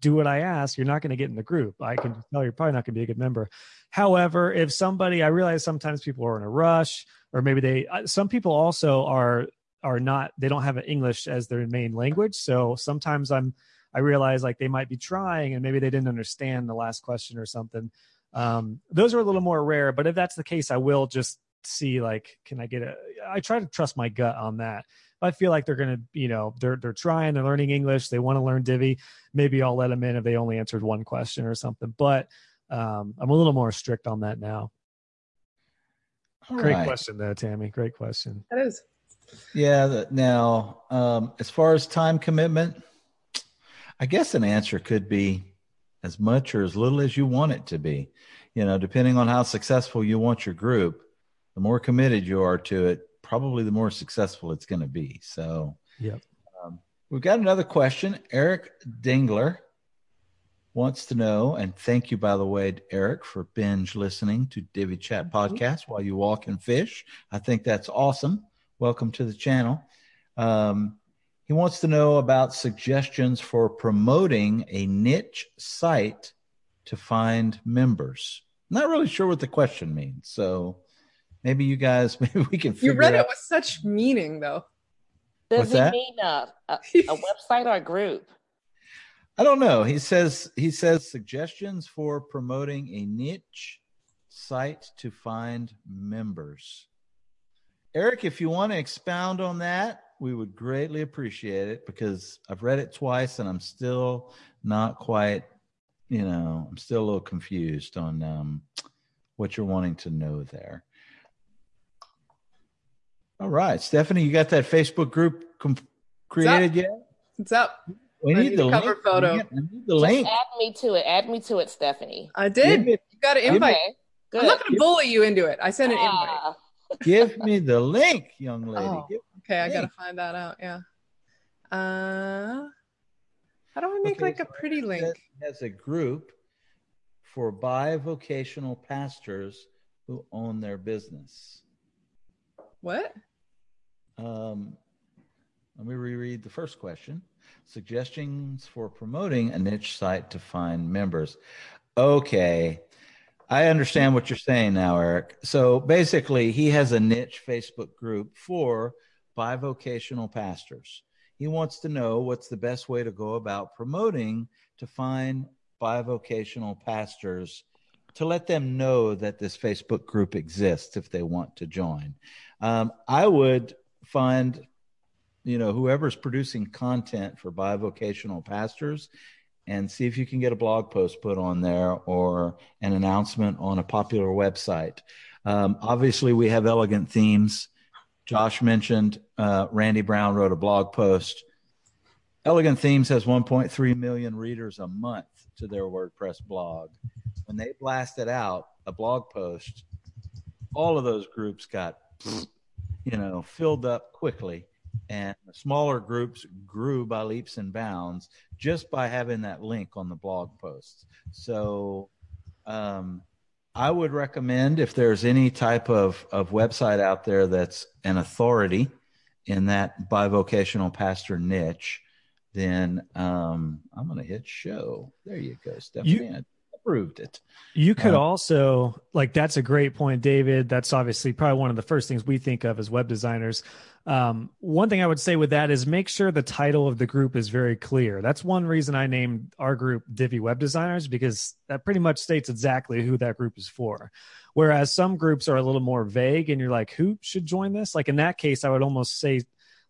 do what I asked, you're not going to get in the group. I can tell you're probably not going to be a good member. However, if somebody, I realize sometimes people are in a rush, or maybe they. Some people also are are not. They don't have English as their main language. So sometimes I'm. I realize like they might be trying, and maybe they didn't understand the last question or something. Um, those are a little more rare, but if that's the case, I will just see like can i get a i try to trust my gut on that i feel like they're gonna you know they're they're trying they're learning english they want to learn divi maybe i'll let them in if they only answered one question or something but um, i'm a little more strict on that now All great right. question though tammy great question that is yeah now um, as far as time commitment i guess an answer could be as much or as little as you want it to be you know depending on how successful you want your group the more committed you are to it, probably the more successful it's going to be. So, yep. Um, we've got another question. Eric Dingler wants to know, and thank you, by the way, Eric, for binge listening to Divi Chat podcast while you walk and fish. I think that's awesome. Welcome to the channel. Um, he wants to know about suggestions for promoting a niche site to find members. Not really sure what the question means. So Maybe you guys, maybe we can. you read it, with such meaning, though. Does What's he that? mean a, a, a website or a group? I don't know. He says he says suggestions for promoting a niche site to find members. Eric, if you want to expound on that, we would greatly appreciate it because I've read it twice and I'm still not quite, you know, I'm still a little confused on um, what you're wanting to know there. All right, Stephanie, you got that Facebook group com- created yet? What's up? We need, need the cover link. photo. Need, need the link. add me to it. Add me to it, Stephanie. I did. you got an invite. Okay, I'm not going to bully you into it. I sent an invite. Ah. Give me the link, young lady. Oh, okay, I got to find that out. Yeah. Uh, how do I make okay, like so a pretty link? As a group for bivocational pastors who own their business. What? Um, let me reread the first question. Suggestions for promoting a niche site to find members. Okay. I understand what you're saying now, Eric. So basically, he has a niche Facebook group for bivocational pastors. He wants to know what's the best way to go about promoting to find bivocational pastors to let them know that this Facebook group exists if they want to join. Um, I would find, you know, whoever's producing content for bivocational pastors and see if you can get a blog post put on there or an announcement on a popular website. Um, obviously, we have elegant themes. Josh mentioned uh, Randy Brown wrote a blog post. Elegant Themes has 1.3 million readers a month to their WordPress blog. When they blasted out a blog post, all of those groups got, you know, filled up quickly and the smaller groups grew by leaps and bounds just by having that link on the blog posts. So, um, I would recommend if there's any type of, of website out there that's an authority in that bivocational pastor niche, then um, I'm going to hit show. There you go, Stephanie. You, approved it. You could uh, also like that's a great point, David. That's obviously probably one of the first things we think of as web designers. Um, one thing I would say with that is make sure the title of the group is very clear. That's one reason I named our group Divi Web Designers because that pretty much states exactly who that group is for. Whereas some groups are a little more vague and you're like, who should join this? Like in that case, I would almost say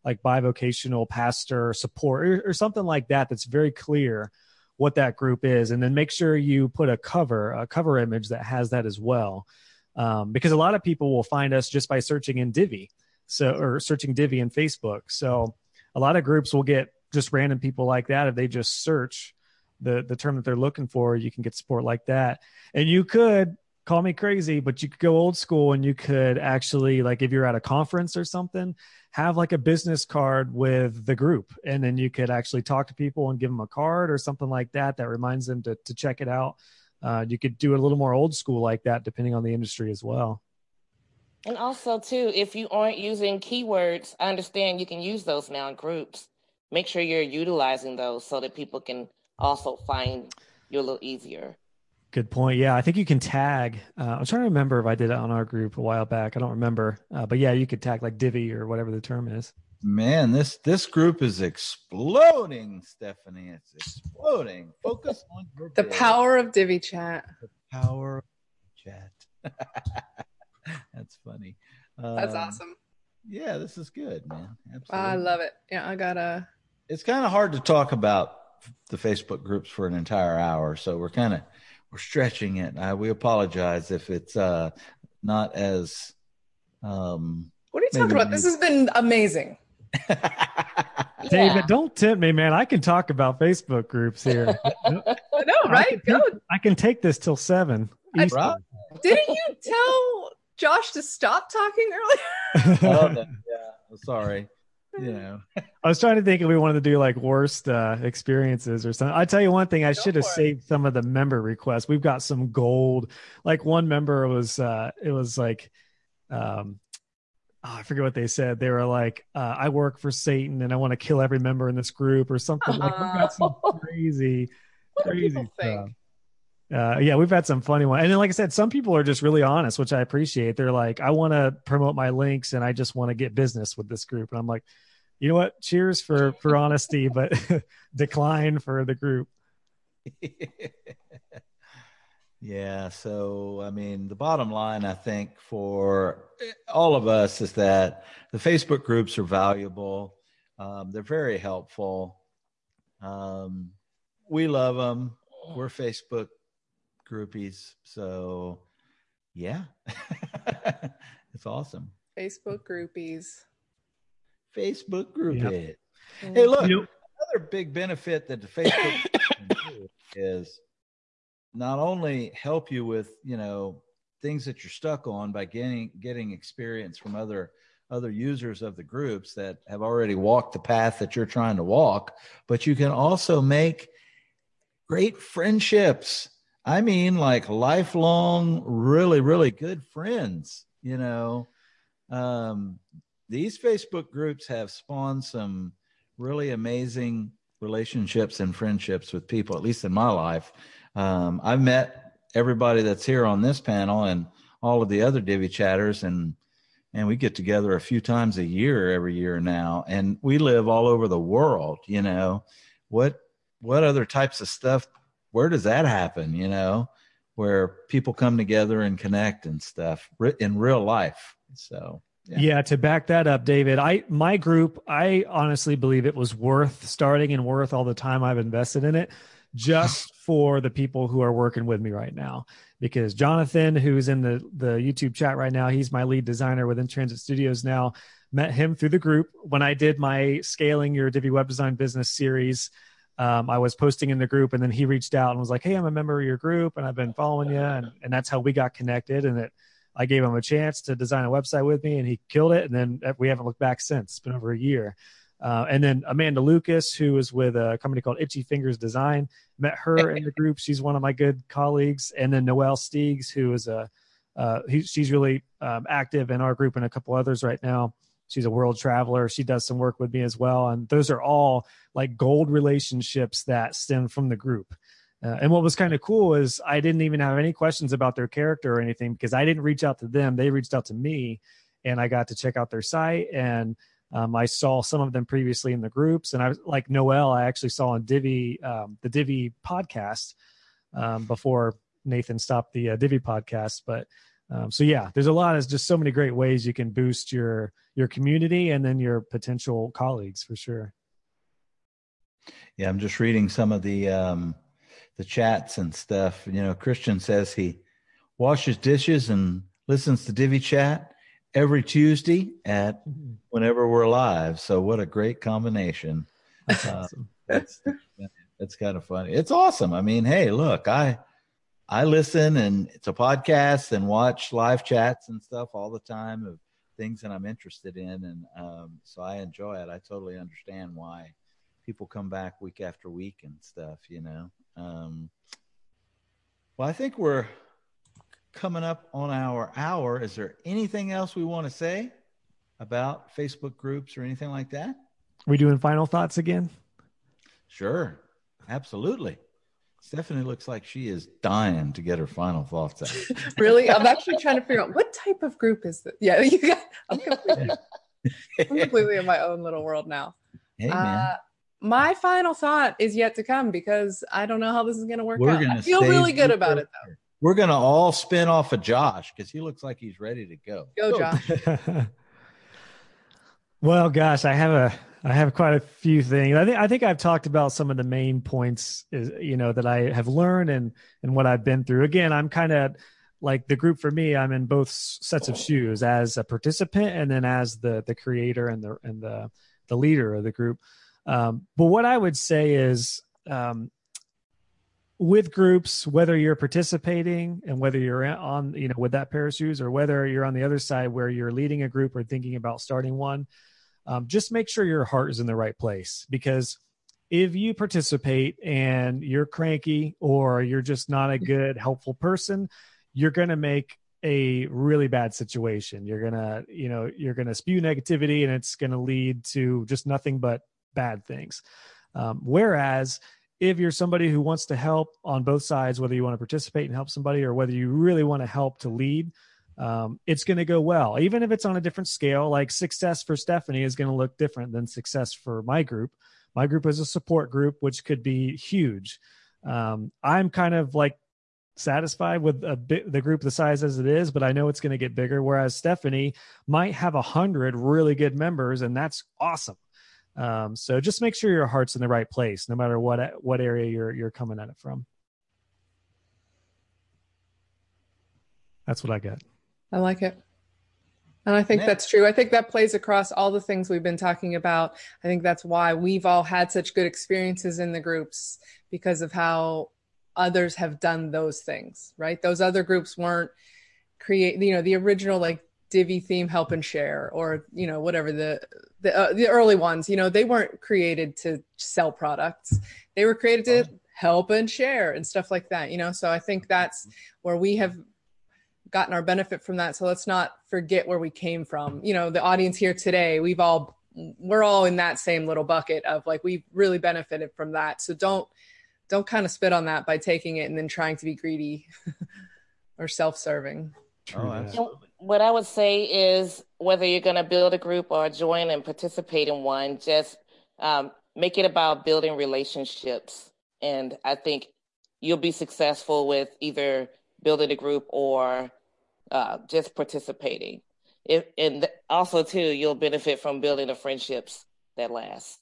like bivocational pastor support or, or something like that that's very clear what that group is. And then make sure you put a cover a cover image that has that as well. Um, because a lot of people will find us just by searching in divi. So or searching divi in facebook. So a lot of groups will get just random people like that. If they just search the the term that they're looking for you can get support like that. And you could call me crazy but you could go old school and you could actually like if you're at a conference or something have like a business card with the group. And then you could actually talk to people and give them a card or something like that that reminds them to, to check it out. Uh, you could do it a little more old school like that depending on the industry as well. And also too if you aren't using keywords i understand you can use those now in groups. Make sure you're utilizing those so that people can also find you a little easier Good point. Yeah, I think you can tag. Uh, I'm trying to remember if I did it on our group a while back. I don't remember, uh, but yeah, you could tag like Divi or whatever the term is. Man, this this group is exploding, Stephanie. It's exploding. Focus on your the power of Divi chat. The power of chat. That's funny. Um, That's awesome. Yeah, this is good, man. Absolutely. I love it. Yeah, I gotta. It's kind of hard to talk about the Facebook groups for an entire hour, so we're kind of we're stretching it. Uh, we apologize if it's uh, not as. Um, what are you talking about? This has been amazing. David, don't tempt me, man. I can talk about Facebook groups here. no, right? I can, take, I can take this till seven. I, didn't you tell Josh to stop talking earlier? oh, yeah, sorry know. I was trying to think if we wanted to do like worst uh, experiences or something. I tell you one thing, I Go should have saved some of the member requests. We've got some gold. Like one member was, uh, it was like, um, oh, I forget what they said. They were like, uh, "I work for Satan and I want to kill every member in this group" or something. Like we've got some crazy, crazy stuff. Uh, yeah, we've had some funny ones. And then, like I said, some people are just really honest, which I appreciate. They're like, I want to promote my links and I just want to get business with this group. And I'm like, you know what? Cheers for for honesty, but decline for the group. yeah. So, I mean, the bottom line, I think, for all of us is that the Facebook groups are valuable. Um, they're very helpful. Um, we love them. We're Facebook groupies. So, yeah, it's awesome. Facebook groupies. Facebook group yep. it. Hey, look, another big benefit that the Facebook is not only help you with you know things that you're stuck on by getting getting experience from other other users of the groups that have already walked the path that you're trying to walk, but you can also make great friendships. I mean, like lifelong, really, really good friends. You know, um, these Facebook groups have spawned some really amazing relationships and friendships with people, at least in my life. Um, I've met everybody that's here on this panel and all of the other Divi chatters and and we get together a few times a year every year now and we live all over the world you know what what other types of stuff where does that happen you know where people come together and connect and stuff in real life. So yeah. yeah. to back that up, David, I my group, I honestly believe it was worth starting and worth all the time I've invested in it just for the people who are working with me right now. Because Jonathan, who's in the the YouTube chat right now, he's my lead designer within Transit Studios now. Met him through the group when I did my scaling your Divi web design business series. Um, I was posting in the group, and then he reached out and was like, "Hey, I'm a member of your group, and I've been following you," and, and that's how we got connected. And it I gave him a chance to design a website with me, and he killed it. And then we haven't looked back since. It's been over a year. Uh, and then Amanda Lucas, who is with a company called Itchy Fingers Design, met her in the group. She's one of my good colleagues. And then Noelle Steegs, who is a uh, he, she's really um, active in our group and a couple others right now. She's a world traveler. She does some work with me as well. And those are all like gold relationships that stem from the group. Uh, and what was kind of cool is I didn't even have any questions about their character or anything because I didn't reach out to them. They reached out to me, and I got to check out their site. And um, I saw some of them previously in the groups, and I was like Noelle, I actually saw on Divi um, the Divi podcast um, before Nathan stopped the uh, Divi podcast. But um, so yeah, there's a lot of just so many great ways you can boost your your community and then your potential colleagues for sure. Yeah, I'm just reading some of the um, the chats and stuff. You know, Christian says he washes dishes and listens to Divi Chat every Tuesday at mm-hmm. whenever we're live. So what a great combination. That's uh, awesome. That's that's kind of funny. It's awesome. I mean, hey, look, I I listen and it's a podcast and watch live chats and stuff all the time of things that I'm interested in, and um, so I enjoy it. I totally understand why people come back week after week and stuff. You know. Um, well, I think we're coming up on our hour. Is there anything else we want to say about Facebook groups or anything like that? we doing final thoughts again? Sure. Absolutely. Stephanie looks like she is dying to get her final thoughts out. really? I'm actually trying to figure out what type of group is this? Yeah, you got I'm completely, I'm completely in my own little world now. Hey man. Uh, my final thought is yet to come because I don't know how this is going to work We're out. I feel really good about it though. We're going to all spin off of Josh because he looks like he's ready to go. Go, oh. Josh. well, gosh, I have a I have quite a few things. I think I think I've talked about some of the main points, is, you know, that I have learned and and what I've been through. Again, I'm kind of like the group for me. I'm in both sets of shoes as a participant and then as the the creator and the and the the leader of the group. Um, but what I would say is, um, with groups, whether you're participating and whether you're on, you know, with that pair of shoes, or whether you're on the other side where you're leading a group or thinking about starting one, um, just make sure your heart is in the right place. Because if you participate and you're cranky or you're just not a good, helpful person, you're going to make a really bad situation. You're going to, you know, you're going to spew negativity and it's going to lead to just nothing but bad things. Um, whereas if you're somebody who wants to help on both sides, whether you want to participate and help somebody or whether you really want to help to lead, um, it's going to go well. Even if it's on a different scale, like success for Stephanie is going to look different than success for my group. My group is a support group, which could be huge. Um, I'm kind of like satisfied with a bit the group the size as it is, but I know it's going to get bigger. Whereas Stephanie might have a hundred really good members, and that's awesome. Um, so just make sure your heart's in the right place, no matter what what area you're you're coming at it from. That's what I get. I like it. And I think that's true. I think that plays across all the things we've been talking about. I think that's why we've all had such good experiences in the groups because of how others have done those things, right? Those other groups weren't create, you know, the original like Divi theme help and share or you know whatever the the, uh, the early ones you know they weren't created to sell products. They were created to help and share and stuff like that you know? So i think that's where we have gotten our benefit from that. So let's not forget where we came from. You know the audience here today we've all we're all in that same little bucket of like we've really benefited from that. So don't don't kind of spit on that by taking it and then trying to be greedy or self-serving. Oh absolutely what I would say is whether you're going to build a group or join and participate in one, just um, make it about building relationships. And I think you'll be successful with either building a group or uh, just participating. If, and also too, you'll benefit from building the friendships that last.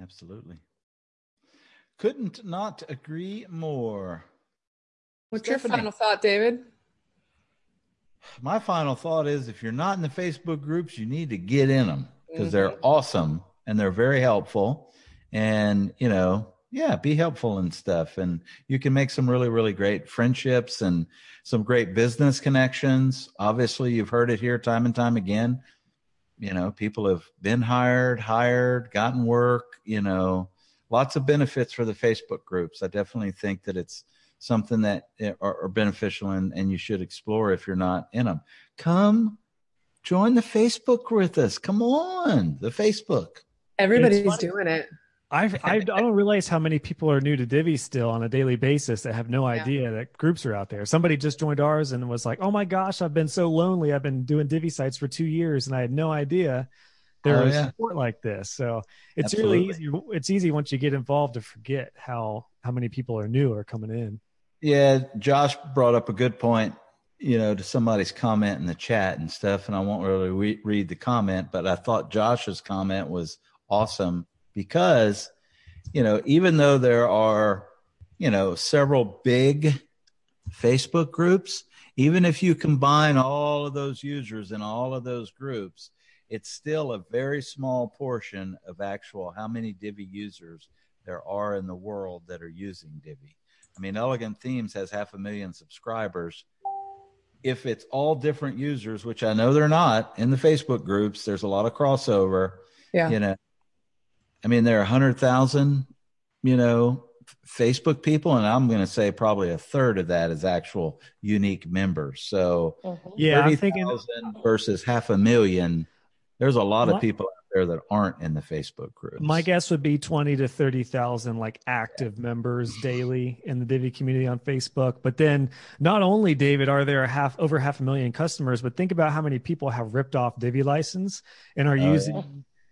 Absolutely. Couldn't not agree more. What's Stephanie, your final thought, David? My final thought is if you're not in the Facebook groups, you need to get in them because mm-hmm. they're awesome and they're very helpful. And, you know, yeah, be helpful and stuff. And you can make some really, really great friendships and some great business connections. Obviously, you've heard it here time and time again. You know, people have been hired, hired, gotten work, you know, lots of benefits for the Facebook groups. I definitely think that it's something that eh, are, are beneficial and, and you should explore if you're not in them. Come join the Facebook with us. Come on, the Facebook. Everybody's doing it. I I don't realize how many people are new to Divi still on a daily basis that have no idea yeah. that groups are out there. Somebody just joined ours and was like, "Oh my gosh, I've been so lonely. I've been doing Divi sites for two years and I had no idea there oh, was yeah. support like this." So it's Absolutely. really easy. It's easy once you get involved to forget how how many people are new or coming in. Yeah, Josh brought up a good point. You know, to somebody's comment in the chat and stuff, and I won't really re- read the comment, but I thought Josh's comment was awesome because, you know, even though there are, you know, several big Facebook groups, even if you combine all of those users in all of those groups, it's still a very small portion of actual how many Divi users there are in the world that are using Divi. I mean, Elegant Themes has half a million subscribers. If it's all different users, which I know they're not in the Facebook groups, there's a lot of crossover. Yeah. You know, I mean, there are 100,000, you know, Facebook people, and I'm going to say probably a third of that is actual unique members. So, mm-hmm. yeah, 30, I'm thinking versus half a million. There's a lot of people out there that aren't in the Facebook group? My guess would be 20 to 30,000 like active yeah. members daily in the Divi community on Facebook. But then not only David are there a half over half a million customers, but think about how many people have ripped off Divi license and are oh, using yeah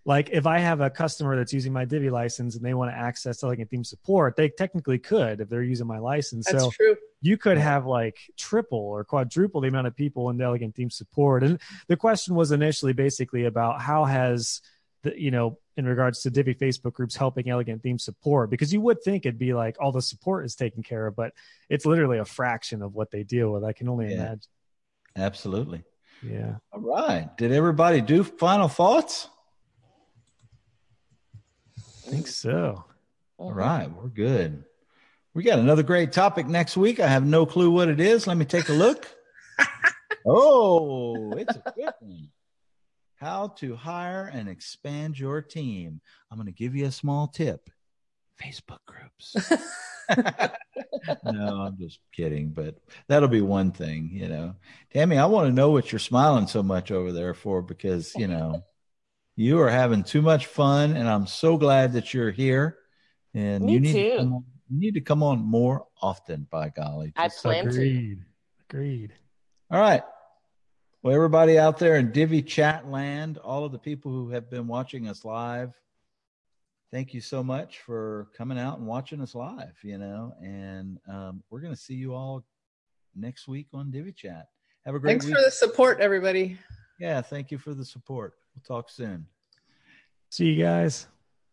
like if I have a customer that's using my Divi license and they want to access Elegant Theme support, they technically could if they're using my license. That's so true. you could have like triple or quadruple the amount of people in the Elegant Theme support. And the question was initially basically about how has the, you know, in regards to Divi Facebook groups helping Elegant Theme support, because you would think it'd be like all the support is taken care of, but it's literally a fraction of what they deal with. I can only yeah. imagine. Absolutely. Yeah. All right. Did everybody do final thoughts? I think so. All right, we're good. We got another great topic next week. I have no clue what it is. Let me take a look. oh, it's a good one. How to hire and expand your team. I'm going to give you a small tip. Facebook groups. no, I'm just kidding, but that'll be one thing, you know. Tammy, I want to know what you're smiling so much over there for because, you know, you are having too much fun, and I'm so glad that you're here. And Me you need too. To on, you need to come on more often. By golly, I plan agreed. to. Agreed. All right. Well, everybody out there in Divi Chat Land, all of the people who have been watching us live, thank you so much for coming out and watching us live. You know, and um, we're going to see you all next week on Divi Chat. Have a great. Thanks week. for the support, everybody. Yeah, thank you for the support. We'll talk soon. See you guys.